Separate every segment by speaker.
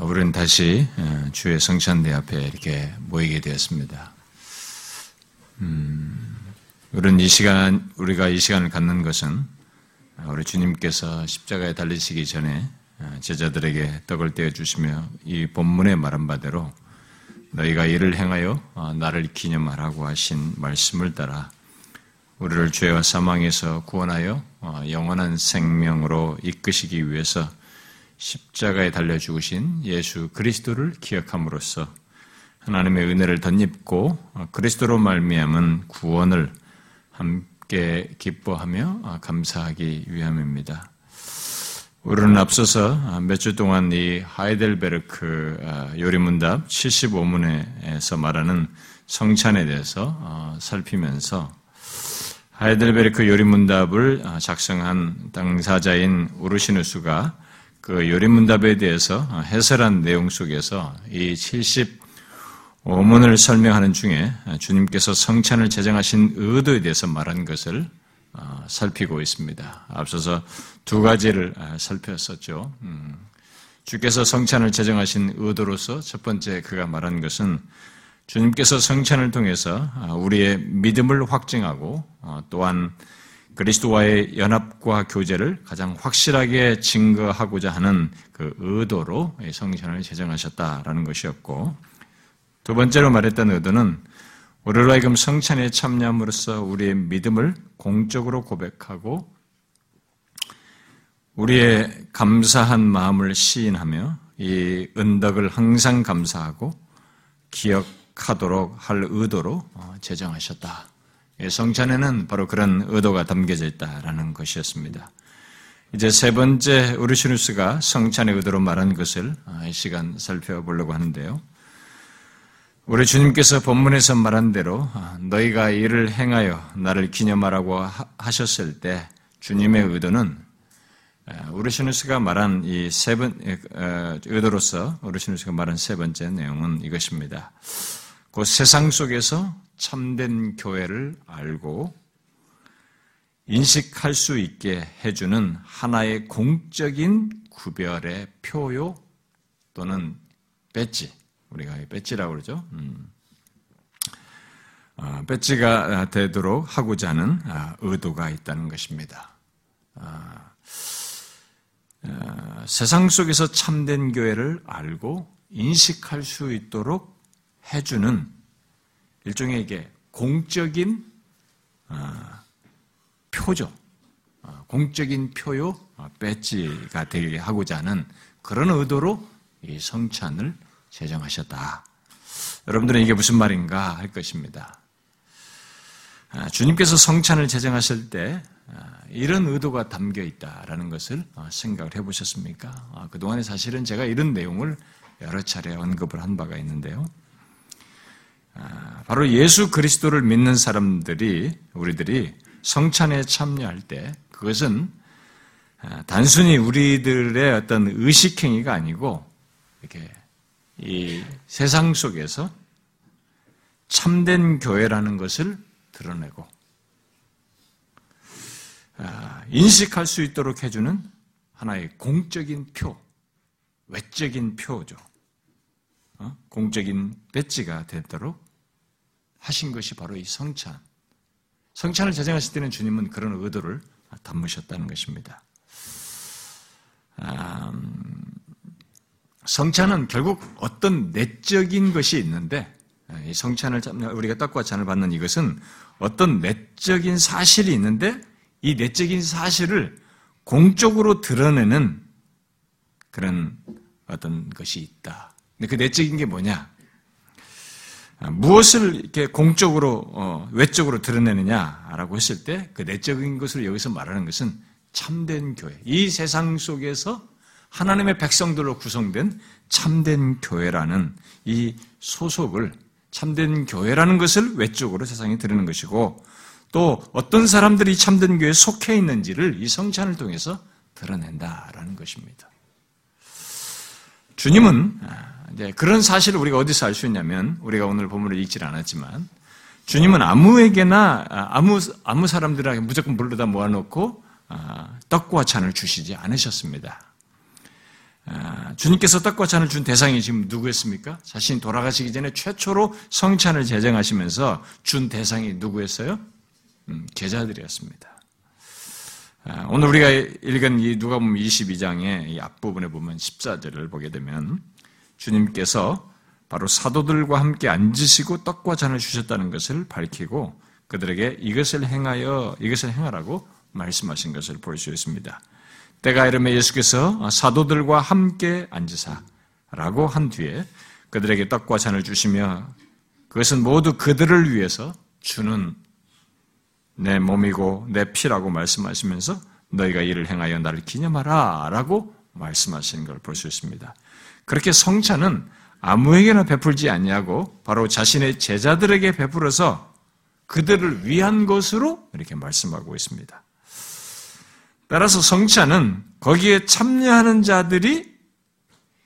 Speaker 1: 우리는 다시 어, 주의 성찬대 앞에 이렇게 모이게 되었습니다. 음, 우리는 이 시간, 우리가 이 시간을 갖는 것은 우리 주님께서 십자가에 달리시기 전에 어, 제자들에게 떡을 떼어주시며 이 본문에 말한 바대로 너희가 이를 행하여 어, 나를 기념하라고 하신 말씀을 따라 우리를 죄와 사망에서 구원하여 영원한 생명으로 이끄시기 위해서 십자가에 달려 죽으신 예수 그리스도를 기억함으로써 하나님의 은혜를 덧입고 그리스도로 말미암은 구원을 함께 기뻐하며 감사하기 위함입니다. 우리는 앞서서 몇 주 동안 이 하이델베르크 요리문답 75문에서 말하는 성찬에 대해서 어, 살피면서 하이델베르크 요리문답을 작성한 당사자인 우르시누스가 그 요리문답에 대해서 해설한 내용 속에서 이 75문을 설명하는 중에 주님께서 성찬을 제정하신 의도에 대해서 말한 것을 어, 살피고 있습니다. 앞서서 두 가지를 어, 살폈었죠. 음, 주께서 성찬을 제정하신 의도로서 첫 번째 그가 말한 것은 주님께서 성찬을 통해서 어, 우리의 믿음을 확증하고 또한 그리스도와의 연합과 교제를 가장 확실하게 증거하고자 하는 그 의도로 성찬을 제정하셨다라는 것이었고 두 번째로 말했던 의도는 우리로 하여금 성찬에 참여함으로써 우리의 믿음을 공적으로 고백하고 우리의 감사한 마음을 시인하며 이 은덕을 항상 감사하고 기억하도록 할 의도로 어, 제정하셨다. 예, 성찬에는 바로 그런 의도가 담겨져 있다라는 것이었습니다. 이제 세 번째 우르시누스가 성찬의 의도로 말한 것을 아, 이 시간 살펴보려고 하는데요. 우리 주님께서 본문에서 말한 대로 아, 너희가 이를 행하여 나를 기념하라고 하셨을 때 주님의 의도는 아, 우르시누스가 말한 이 세 번 의도로서 우르시누스가 말한 세 번째 내용은 이것입니다. 그 세상 속에서 참된 교회를 알고 인식할 수 있게 해주는 하나의 공적인 구별의 표요 또는 배지. 우리가 배지라고 그러죠. 음. 아, 배지가 되도록 하고자 하는 아, 의도가 있다는 것입니다. 아, 세상 속에서 참된 교회를 알고 인식할 수 있도록 해주는 일종의 이게 공적인 어, 표죠. 어, 공적인 표요 어, 배지가 되게 하고자 하는 그런 의도로 이 성찬을 제정하셨다. 여러분들은 이게 무슨 말인가 할 것입니다. 아, 주님께서 성찬을 제정하실 때 아, 이런 의도가 담겨 있다라는 것을 생각을 해보셨습니까? 아, 그동안에 사실은 제가 이런 내용을 여러 차례 언급을 한 바가 있는데요. 아, 바로 예수 그리스도를 믿는 사람들이 우리들이 성찬에 참여할 때 그것은 아, 단순히 우리들의 어떤 의식행위가 아니고 이렇게 이 세상 속에서 참된 교회라는 것을 드러내고 아, 인식할 수 있도록 해주는 하나의 공적인 표, 외적인 표죠. 어? 공적인 배지가 되도록 하신 것이 바로 이 성찬. 성찬을 제정하실 때는 주님은 그런 의도를 담으셨다는 것입니다. 음, 성찬은 결국 어떤 내적인 것이 있는데 이 성찬을 우리가 떡과 잔을 받는 이것은 어떤 내적인 사실이 있는데 이 내적인 사실을 공적으로 드러내는 그런 어떤 것이 있다. 근데 그 내적인 게 뭐냐? 아, 무엇을 이렇게 공적으로 어, 외적으로 드러내느냐라고 했을 때 그 내적인 것을 여기서 말하는 것은 참된 교회. 이 세상 속에서 하나님의 백성들로 구성된 참된 교회라는 이 소속을 참된 교회라는 것을 외적으로 세상에 드리는 것이고 또 어떤 사람들이 참된 교회에 속해 있는지를 이 성찬을 통해서 드러낸다라는 것입니다. 주님은 아, 이제 그런 사실을 우리가 어디서 알 수 있냐면 우리가 오늘 본문을 읽질 않았지만 주님은 아무에게나 아무 아무 사람들에게 무조건 불러다 모아놓고 아, 떡과 잔을 주시지 않으셨습니다. 아, 주님께서 떡과 잔을 준 대상이 지금 누구였습니까? 자신이 돌아가시기 전에 최초로 성찬을 제정하시면서 준 대상이 누구였어요? 음, 제자들이었습니다. 아, 오늘 우리가 읽은 이 누가복음 22장의 이 앞부분에 보면 14절을 보게 되면 주님께서 바로 사도들과 함께 앉으시고 떡과 잔을 주셨다는 것을 밝히고 그들에게 이것을 행하여 이것을 행하라고 말씀하신 것을 볼 수 있습니다. 때가 이름에 예수께서 사도들과 함께 앉으사라고 한 뒤에 그들에게 떡과 잔을 주시며 그것은 모두 그들을 위해서 주는 내 몸이고 내 피라고 말씀하시면서 너희가 이를 행하여 나를 기념하라 라고 말씀하시는 걸 볼 수 있습니다. 그렇게 성찬은 아무에게나 베풀지 않냐고 바로 자신의 제자들에게 베풀어서 그들을 위한 것으로 이렇게 말씀하고 있습니다. 따라서 성찬은 거기에 참여하는 자들이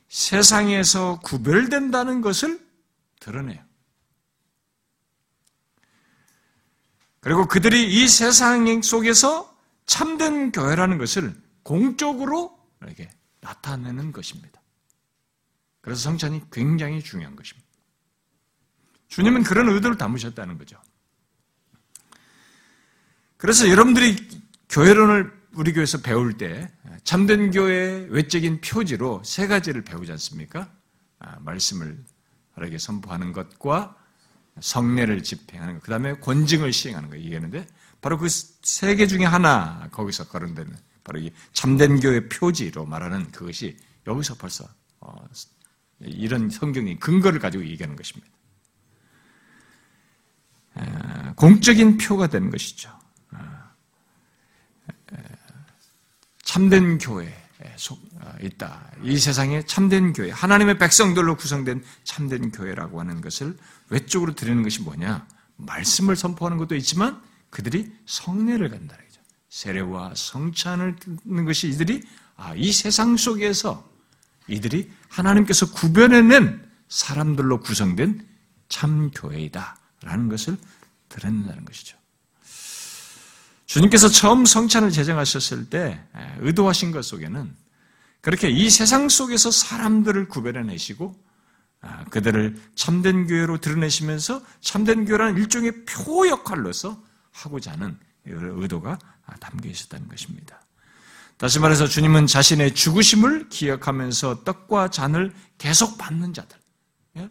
Speaker 1: 세상에서 구별된다는 것을 드러내요. 그리고 그들이 이 세상 속에서 참된 교회라는 것을 공적으로 이렇게 나타내는 것입니다. 그래서 성찬이 굉장히 중요한 것입니다. 주님은 그런 의도를 담으셨다는 거죠. 그래서 여러분들이 교회론을 우리 교회에서 배울 때 참된 교회의 외적인 표지로 세 가지를 배우지 않습니까? 아, 말씀을 바르게 선포하는 것과 성례를 집행하는 것, 그 다음에 권징을 시행하는 거 얘기하는데 바로 그 세 개 중에 하나 거기서 거론되는 바로 이 참된 교회 표지로 말하는 그것이 여기서 벌써 어, 이런 성경의 근거를 가지고 얘기하는 것입니다. 공적인 표가 되는 것이죠. 참된 교회에 어, 있다. 이 세상에 참된 교회, 하나님의 백성들로 구성된 참된 교회라고 하는 것을 외적으로 드리는 것이 뭐냐? 말씀을 선포하는 것도 있지만 그들이 성례를 거죠. 세례와 성찬을 듣는 것이 이들이 아, 이 세상 속에서 이들이 하나님께서 구별해낸 사람들로 구성된 참 교회이다라는 것을 드러낸다는 것이죠. 주님께서 처음 성찬을 제정하셨을 때 의도하신 것 속에는 그렇게 이 세상 속에서 사람들을 구별해내시고 아, 그들을 참된 교회로 드러내시면서 참된 교회라는 일종의 표 역할로서 하고자 하는 의도가 담겨 있었다는 것입니다. 다시 말해서 주님은 자신의 죽으심을 기억하면서 떡과 잔을 계속 받는 자들, 예?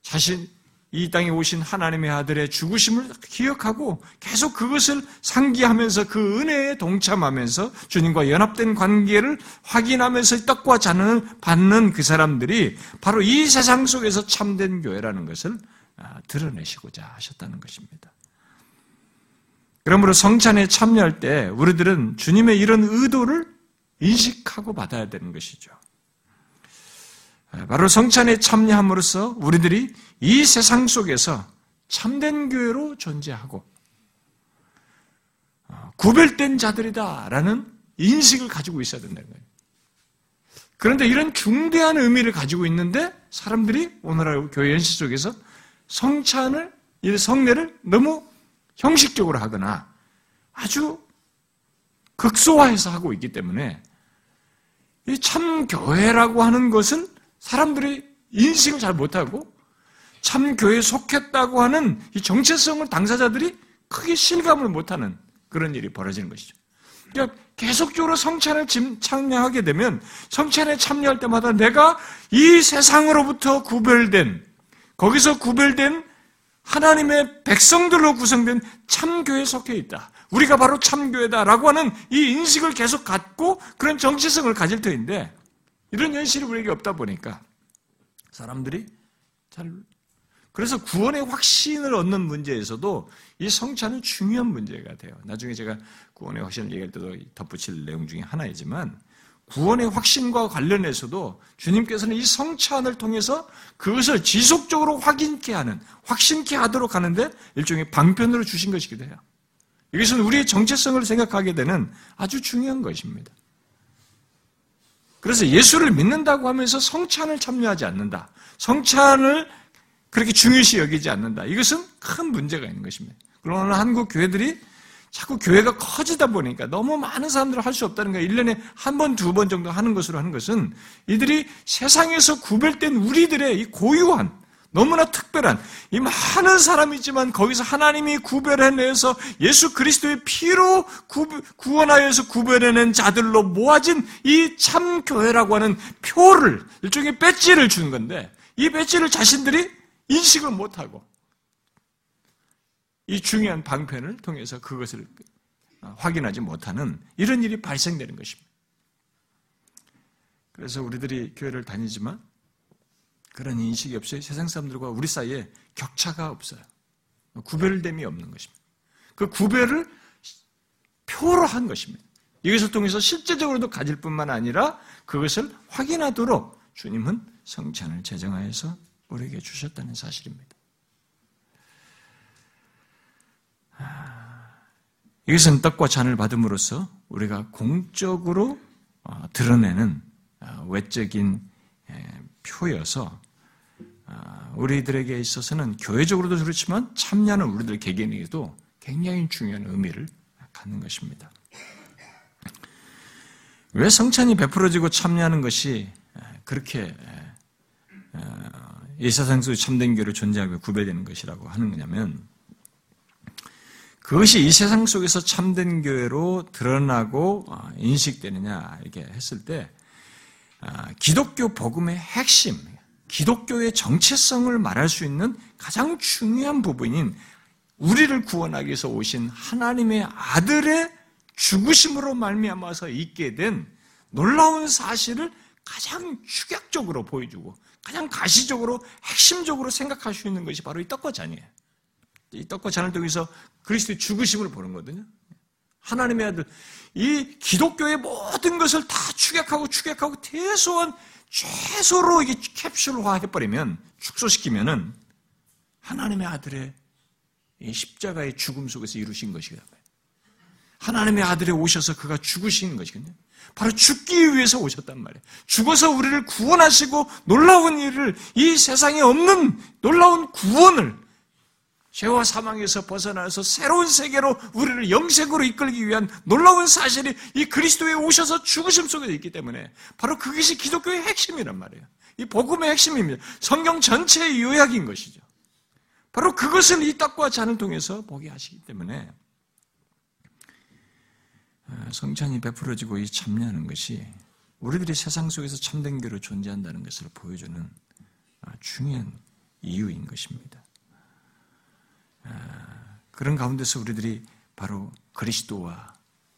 Speaker 1: 자신 이 땅에 오신 하나님의 아들의 죽으심을 기억하고 계속 그것을 상기하면서 그 은혜에 동참하면서 주님과 연합된 관계를 확인하면서 떡과 잔을 받는 그 사람들이 바로 이 세상 속에서 참된 교회라는 것을 아, 드러내시고자 하셨다는 것입니다. 그러므로 성찬에 참여할 때 우리들은 주님의 이런 의도를 인식하고 받아야 되는 것이죠. 바로 성찬에 참여함으로써 우리들이 이 세상 속에서 참된 교회로 존재하고 어, 구별된 자들이다라는 인식을 가지고 있어야 된다는 거예요. 그런데 이런 중대한 의미를 가지고 있는데 사람들이 오늘날 교회 연시 속에서 성찬을, 성례를 너무 형식적으로 하거나 아주 극소화해서 하고 있기 때문에 이 참교회라고 하는 것은 사람들이 인식을 잘 못하고 참 교회에 속했다고 하는 이 정체성을 당사자들이 크게 실감을 못하는 그런 일이 벌어지는 것이죠. 그러니까 계속적으로 성찬을 참여하게 되면 성찬에 참여할 때마다 내가 이 세상으로부터 구별된 거기서 구별된 하나님의 백성들로 구성된 참교회에 속해 있다. 우리가 바로 참교회다라고 하는 이 인식을 계속 갖고 그런 정체성을 가질 터인데 이런 현실이 우리에게 없다 보니까 사람들이 잘 그래서 구원의 확신을 얻는 문제에서도 이 성찬은 중요한 문제가 돼요. 나중에 제가 구원의 확신을 얘기할 때도 덧붙일 내용 중에 하나이지만 구원의 확신과 관련해서도 주님께서는 이 성찬을 통해서 그것을 지속적으로 확인케 하는, 확신케 하도록 하는데 일종의 방편으로 주신 것이기도 해요. 이것은 우리의 정체성을 생각하게 되는 아주 중요한 것입니다. 그래서 예수를 믿는다고 하면서 성찬을 참여하지 않는다. 성찬을 그렇게 중요시 여기지 않는다. 이것은 큰 문제가 있는 것입니다. 그러나 한국 교회들이 자꾸 교회가 커지다 보니까 너무 많은 사람들을 할 수 없다는 거예요. 1년에 한 번, 두 번 정도 하는 것으로 하는 것은 이들이 세상에서 구별된 우리들의 이 고유한, 너무나 특별한, 이 많은 사람이지만 거기서 하나님이 구별해내서 예수 그리스도의 피로 구, 원하여서 구별해낸 자들로 모아진 이 참 교회라고 하는 표를, 일종의 배지를 주는 건데, 이 배지를 자신들이 인식을 못하고, 이 중요한 방편을 통해서 그것을 확인하지 못하는 이런 일이 발생되는 것입니다. 그래서 우리들이 교회를 다니지만 그런 인식이 없어요. 세상 사람들과 우리 사이에 격차가 없어요. 구별됨이 없는 것입니다. 그 구별을 표로 한 것입니다. 이것을 통해서 실제적으로도 가질 뿐만 아니라 그것을 확인하도록 주님은 성찬을 제정하여서 우리에게 주셨다는 사실입니다. 이것은 떡과 잔을 받음으로써 우리가 공적으로 어, 드러내는 어, 외적인 표여서 어, 우리들에게 있어서는 교회적으로도 그렇지만 참여하는 우리들 개개인에게도 굉장히 중요한 의미를 갖는 것입니다. 왜 성찬이 베풀어지고 참여하는 것이 그렇게 이 세상 속에 참된 교회로 존재하고 구별되는 것이라고 하는 거냐면 그것이 이 세상 속에서 참된 교회로 드러나고 어, 인식되느냐 이렇게 했을 때 아, 기독교 복음의 핵심, 기독교의 정체성을 말할 수 있는 가장 중요한 부분인 우리를 구원하기 위해서 오신 하나님의 아들의 죽으심으로 말미암아서 있게 된 놀라운 사실을 가장 축약적으로 보여주고 가장 가시적으로 핵심적으로 생각할 수 있는 것이 바로 이 떡과 잔이에요. 이 떡과 잔을 통해서 그리스도의 죽으심을 보는 거거든요. 하나님의 아들. 이 기독교의 모든 것을 다 축약하고 축약하고 최소한 최소로 이게 캡슐화 해버리면 축소시키면은 하나님의 아들의 이 십자가의 죽음 속에서 이루신 것이다. 하나님의 아들에 오셔서 그가 죽으신 것이거든요. 바로 죽기 위해서 오셨단 말이에요. 죽어서 우리를 구원하시고 놀라운 일을 이 세상에 없는 놀라운 구원을 죄와 사망에서 벗어나서 새로운 세계로 우리를 영생으로 이끌기 위한 놀라운 사실이 이 그리스도에 오셔서 죽으심 속에 있기 때문에 바로 그것이 기독교의 핵심이란 말이에요. 이 복음의 핵심입니다. 성경 전체의 요약인 것이죠. 바로 그것을 이 떡과 잔을 통해서 보게 하시기 때문에 아, 성찬이 베풀어지고 이 참여하는 것이 우리들이 세상 속에서 참된 교로 존재한다는 것을 보여주는 아, 중요한 이유인 것입니다. 그런 가운데서 우리들이 바로 그리스도와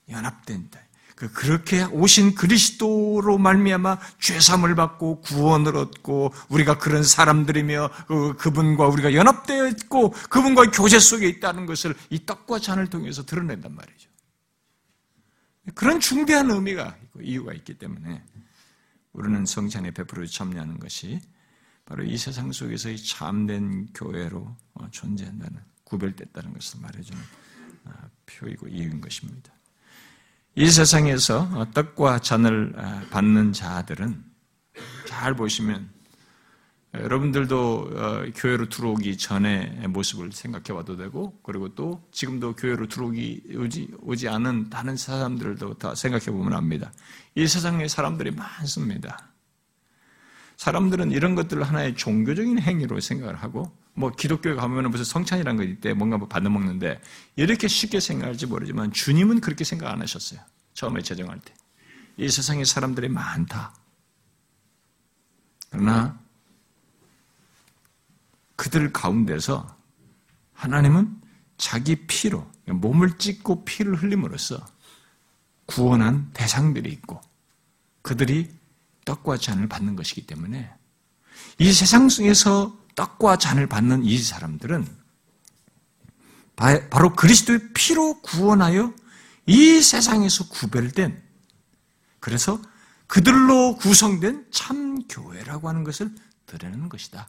Speaker 1: 연합된다. 그 그렇게 오신 그리스도로 말미암아 죄삼을 받고 구원을 얻고 우리가 그런 사람들이며 그, 그분과 우리가 연합되어 있고 그분과 교제 속에 있다는 것을 이 떡과 잔을 통해서 드러낸단 말이죠. 그런 중대한 의미가 있고 이유가 있기 때문에 우리는 성찬에 베풀어 참여하는 것이 바로 이 세상 속에서의 참된 교회로 존재한다는 구별됐다는 것을 말해주는 아, 표이고 이유인 것입니다. 이 세상에서 떡과 잔을 아, 받는 자들은 잘 보시면 여러분들도 어, 교회로 들어오기 전의 모습을 생각해 봐도 되고, 그리고 또 지금도 교회로 들어오기 오지, 오지 않은 다른 사람들도 다 생각해 보면 압니다. 이 세상에 사람들이 많습니다. 사람들은 이런 것들을 하나의 종교적인 행위로 생각을 하고, 뭐 기독교에 가면 무슨 성찬이라는 거 있대 뭔가 뭐 받아 먹는데 이렇게 쉽게 생각할지 모르지만 주님은 그렇게 생각 안 하셨어요. 처음에 제정할 때. 이 세상에 사람들이 많다. 그러나 그들 가운데서 하나님은 자기 피로 몸을 찢고 피를 흘림으로써 구원한 대상들이 있고 그들이 떡과 잔을 받는 것이기 때문에 이 세상 속에서 떡과 잔을 받는 이 사람들은 바로 그리스도의 피로 구원하여 이 세상에서 구별된 그래서 그들로 구성된 참 교회라고 하는 것을 드러내는 것이다.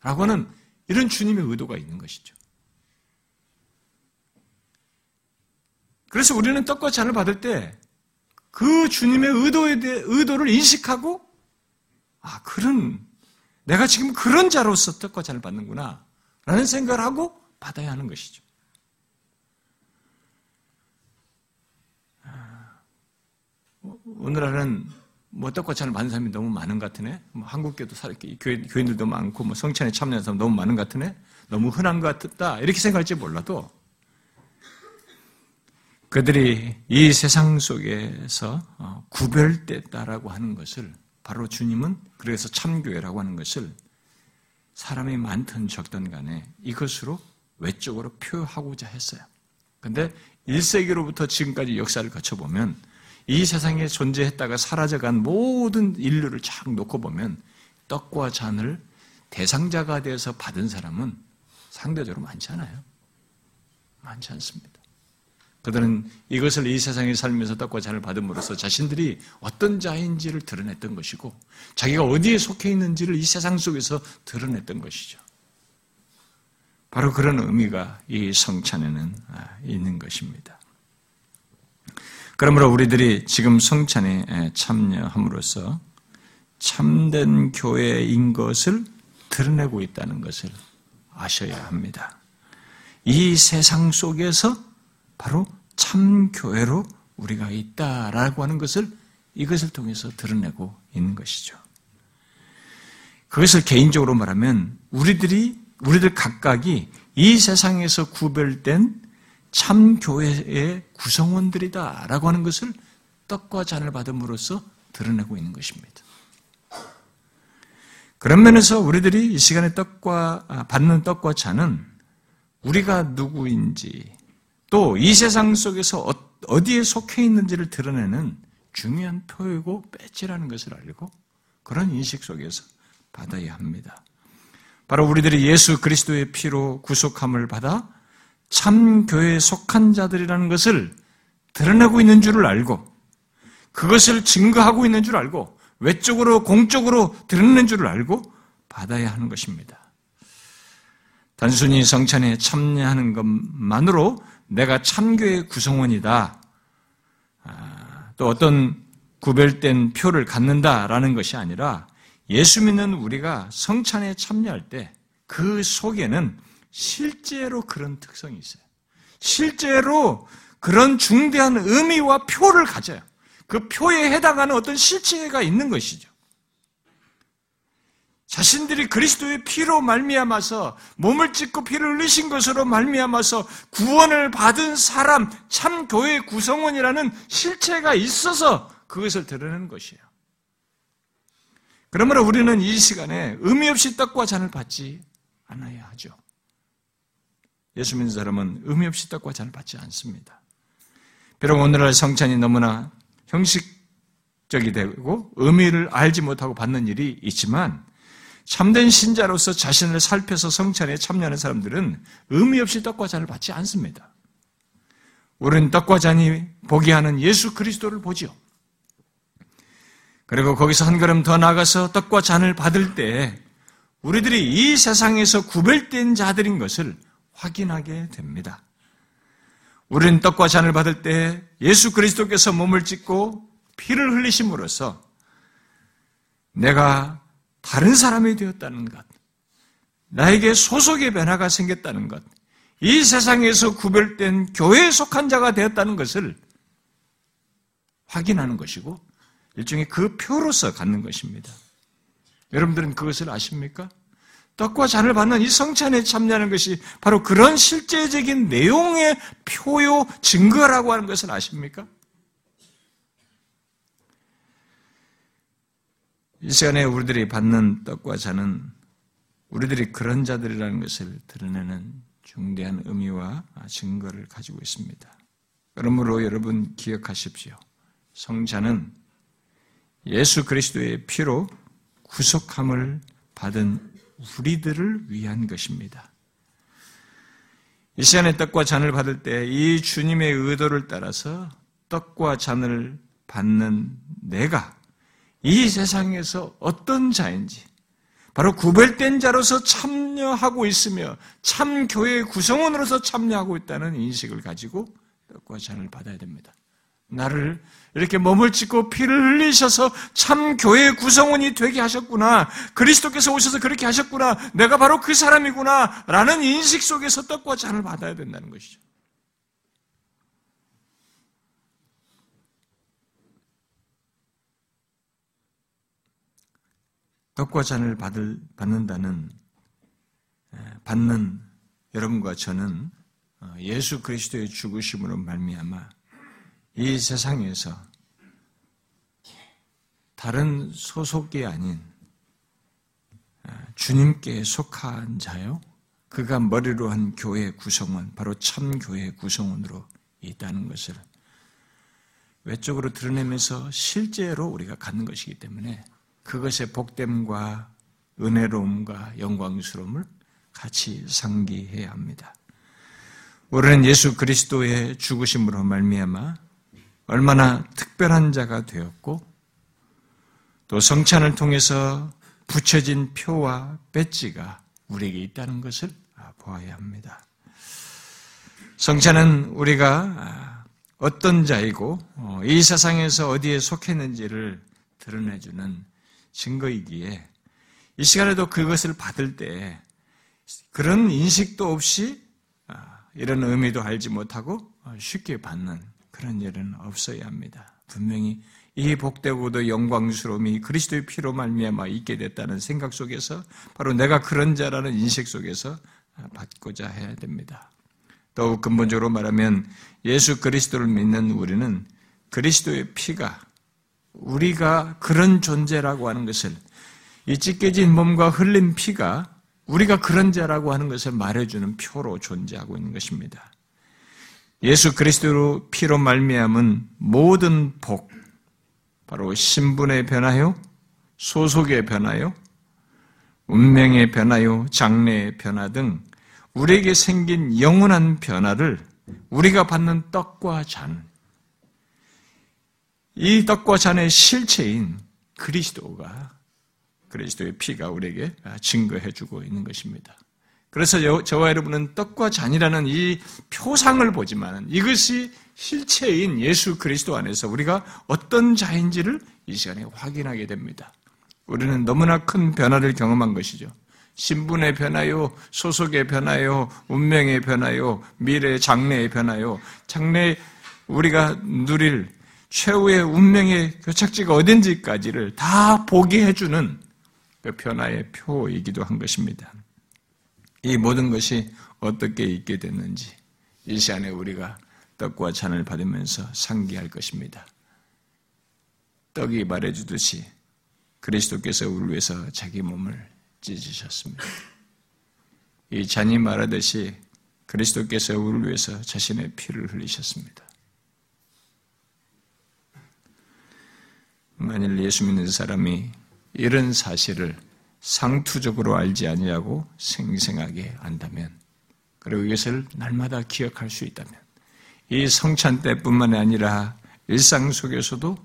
Speaker 1: 라고 하는 이런 주님의 의도가 있는 것이죠. 그래서 우리는 떡과 잔을 받을 때 그 주님의 의도에 대해 의도를 인식하고 아 그런 내가 지금 그런 자로서 떡과 잔을 받는구나. 라는 생각을 하고 받아야 하는 것이죠. 아, 오늘날은 뭐 떡과 잘 받는 사람이 너무 많은 것 같으네. 뭐 한국교도 교인들도 많고 뭐 성찬에 참여하는 사람 너무 많은 것 같으네. 너무 흔한 것 같다. 이렇게 생각할지 몰라도 그들이 이 세상 속에서 어, 구별됐다라고 하는 것을 바로 주님은 그래서 참교회라고 하는 것을 사람이 많든 적든 간에 이것으로 외적으로 표하고자 했어요. 근데 1세기로부터 지금까지 역사를 거쳐보면 이 세상에 존재했다가 사라져간 모든 인류를 쫙 놓고 보면 떡과 잔을 대상자가 되어서 받은 사람은 상대적으로 많지 않아요. 많지 않습니다. 그들은 이것을 이 세상에 살면서 떡과 잔을 받음으로써 자신들이 어떤 자인지를 드러냈던 것이고 자기가 어디에 속해 있는지를 이 세상 속에서 드러냈던 것이죠. 바로 그런 의미가 이 성찬에는 아, 있는 것입니다. 그러므로 우리들이 지금 성찬에 참여함으로써 참된 교회인 것을 드러내고 있다는 것을 아셔야 합니다. 이 세상 속에서 바로 참교회로 우리가 있다라고 하는 것을 이것을 통해서 드러내고 있는 것이죠. 그것을 개인적으로 말하면 우리들이, 우리들 각각이 이 세상에서 구별된 참 교회의 구성원들이다라고 하는 것을 떡과 잔을 받음으로써 드러내고 있는 것입니다. 그런 면에서 우리들이 이 시간에 떡과, 아, 받는 떡과 잔은 우리가 누구인지 또 이 세상 속에서 어, 어디에 속해 있는지를 드러내는 중요한 표이고 배지라는 것을 알고 그런 인식 속에서 받아야 합니다. 바로 우리들이 예수 그리스도의 피로 구속함을 받아 참 교회에 속한 자들이라는 것을 드러내고 있는 줄을 알고 그것을 증거하고 있는 줄 알고 외적으로 공적으로 드러내는 줄을 알고 받아야 하는 것입니다. 단순히 성찬에 참여하는 것만으로 내가 참교의 구성원이다. 아, 또 어떤 구별된 표를 갖는다라는 것이 아니라 예수 믿는 우리가 성찬에 참여할 때 그 속에는 실제로 그런 특성이 있어요. 실제로 그런 중대한 의미와 표를 가져요. 그 표에 해당하는 어떤 실체가 있는 것이죠. 자신들이 그리스도의 피로 말미암아서 몸을 찢고 피를 흘리신 것으로 말미암아서 구원을 받은 사람, 참 교회 구성원이라는 실체가 있어서 그것을 드러내는 것이에요. 그러므로 우리는 이 시간에 의미 없이 떡과 잔을 받지 않아야 하죠. 예수 믿는 사람은 의미 없이 떡과 잔을 받지 않습니다. 비록 오늘날 성찬이 너무나 형식적이 되고 의미를 알지 못하고 받는 일이 있지만 참된 신자로서 자신을 살펴서 성찬에 참여하는 사람들은 의미 없이 떡과 잔을 받지 않습니다. 우리는 떡과 잔이 보게 하는 예수 그리스도를 보지요. 그리고 거기서 한 걸음 더 나가서 떡과 잔을 받을 때 우리들이 이 세상에서 구별된 자들인 것을 확인하게 됩니다. 우리는 떡과 잔을 받을 때 예수 그리스도께서 몸을 찢고 피를 흘리심으로써 내가 다른 사람이 되었다는 것, 나에게 소속의 변화가 생겼다는 것, 이 세상에서 구별된 교회에 속한 자가 되었다는 것을 확인하는 것이고 일종의 그 표로서 갖는 것입니다. 여러분들은 그것을 아십니까? 떡과 잔을 받는 이 성찬에 참여하는 것이 바로 그런 실제적인 내용의 표요 증거라고 하는 것을 아십니까? 이 시간에 우리들이 받는 떡과 잔은 우리들이 그런 자들이라는 것을 드러내는 중대한 의미와 증거를 가지고 있습니다. 그러므로 여러분 기억하십시오. 성찬은 예수 그리스도의 피로 구속함을 받은 우리들을 위한 것입니다. 이 시간에 떡과 잔을 받을 때 이 주님의 의도를 따라서 떡과 잔을 받는 내가 이 세상에서 어떤 자인지 바로 구별된 자로서 참여하고 있으며 참 교회의 구성원으로서 참여하고 있다는 인식을 가지고 떡과 잔을 받아야 됩니다. 나를 이렇게 몸을 찢고 피를 흘리셔서 참 교회의 구성원이 되게 하셨구나. 그리스도께서 오셔서 그렇게 하셨구나. 내가 바로 그 사람이구나. 라는 인식 속에서 떡과 잔을 받아야 된다는 것이죠. 떡과 잔을 받을, 받는다는, 받는 여러분과 저는 어, 예수 그리스도의 죽으심으로 말미암아 이 세상에서 다른 소속이 아닌 주님께 속한 자요. 그가 머리로 한 교회 구성원, 바로 참 교회 구성원으로 있다는 것을 외적으로 드러내면서 실제로 우리가 갖는 것이기 때문에 그것의 복됨과 은혜로움과 영광스러움을 같이 상기해야 합니다. 우리는 예수 그리스도의 죽으심으로 말미암아 얼마나 특별한 자가 되었고 또 성찬을 통해서 붙여진 표와 배지가 우리에게 있다는 것을 보아야 합니다. 성찬은 우리가 어떤 자이고 어, 이 세상에서 어디에 속했는지를 드러내주는 증거이기에 이 시간에도 그것을 받을 때 그런 인식도 없이 아, 이런 의미도 알지 못하고 쉽게 받는 그런 일은 없어야 합니다. 분명히 이 복되고도 영광스러움이 그리스도의 피로 말미암아 있게 됐다는 생각 속에서 바로 내가 그런 자라는 인식 속에서 받고자 해야 됩니다. 더욱 근본적으로 말하면 예수 그리스도를 믿는 우리는 그리스도의 피가 우리가 그런 존재라고 하는 것을 이 찢겨진 몸과 흘린 피가 우리가 그런 자라고 하는 것을 말해주는 표로 존재하고 있는 것입니다. 예수 그리스도로 피로 말미암은 모든 복, 바로 신분의 변화요, 소속의 변화요, 운명의 변화요, 장래의 변화 등 우리에게 생긴 영원한 변화를 우리가 받는 떡과 잔, 이 떡과 잔의 실체인 그리스도가 그리스도의 피가 우리에게 증거해 주고 있는 것입니다. 그래서 저와 여러분은 떡과 잔이라는 이 표상을 보지만 이것이 실체인 예수 그리스도 안에서 우리가 어떤 자인지를 이 시간에 확인하게 됩니다. 우리는 너무나 큰 변화를 경험한 것이죠. 신분의 변화요, 소속의 변화요, 운명의 변화요, 미래 장래의 변화요, 장래 우리가 누릴 최후의 운명의 교착지가 어딘지까지를 다 보게 해주는 그 변화의 표이기도 한 것입니다. 이 모든 것이 어떻게 있게 됐는지 이 시간에 우리가 떡과 잔을 받으면서 상기할 것입니다. 떡이 말해주듯이 그리스도께서 우리 위해서 자기 몸을 찢으셨습니다. 이 잔이 말하듯이 그리스도께서 우리를 위해서 자신의 피를 흘리셨습니다. 만일 예수 믿는 사람이 이런 사실을 상투적으로 알지 아니하고 생생하게 안다면 그리고 이것을 날마다 기억할 수 있다면 이 성찬 때뿐만 아니라 일상 속에서도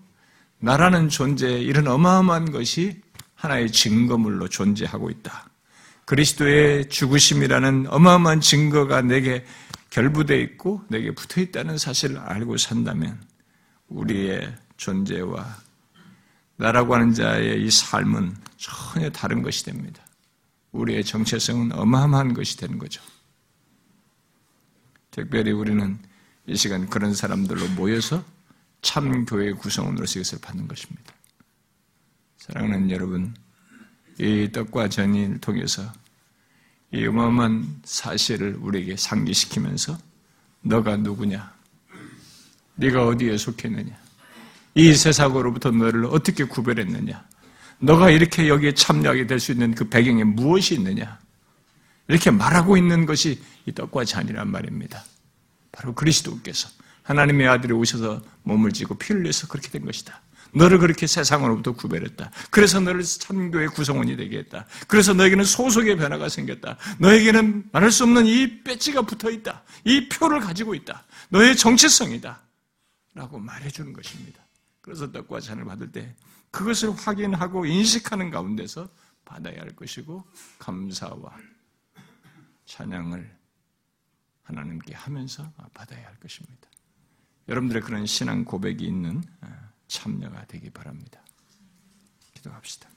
Speaker 1: 나라는 존재 이런 어마어마한 것이 하나의 증거물로 존재하고 있다. 그리스도의 죽으심이라는 어마어마한 증거가 내게 결부되어 있고 내게 붙어 있다는 사실을 알고 산다면 우리의 존재와 나라고 하는 자의 이 삶은 전혀 다른 것이 됩니다. 우리의 정체성은 어마어마한 것이 되는 거죠. 특별히 우리는 이 시간 그런 사람들로 모여서 참 교회 구성원으로서 이것을 받는 것입니다. 사랑하는 여러분, 이 떡과 전을 통해서 이 어마어마한 사실을 우리에게 상기시키면서 너가 누구냐? 네가 어디에 속했느냐? 이 세상으로부터 너를 어떻게 구별했느냐? 너가 이렇게 여기에 참여하게 될 수 있는 그 배경에 무엇이 있느냐? 이렇게 말하고 있는 것이 이 떡과 잔이란 말입니다. 바로 그리스도께서 하나님의 아들이 오셔서 몸을 쥐고 피를 내서 그렇게 된 것이다. 너를 그렇게 세상으로부터 구별했다. 그래서 너를 참교의 구성원이 되게 했다. 그래서 너에게는 소속의 변화가 생겼다. 너에게는 말할 수 없는 이 배지가 붙어 있다. 이 표를 가지고 있다. 너의 정체성이다. 라고 말해주는 것입니다. 그래서 떡과 잔을 받을 때 그것을 확인하고 인식하는 가운데서 받아야 할 것이고 감사와 찬양을 하나님께 하면서 받아야 할 것입니다. 여러분들의 그런 신앙 고백이 있는 참여가 되기 바랍니다. 기도합시다.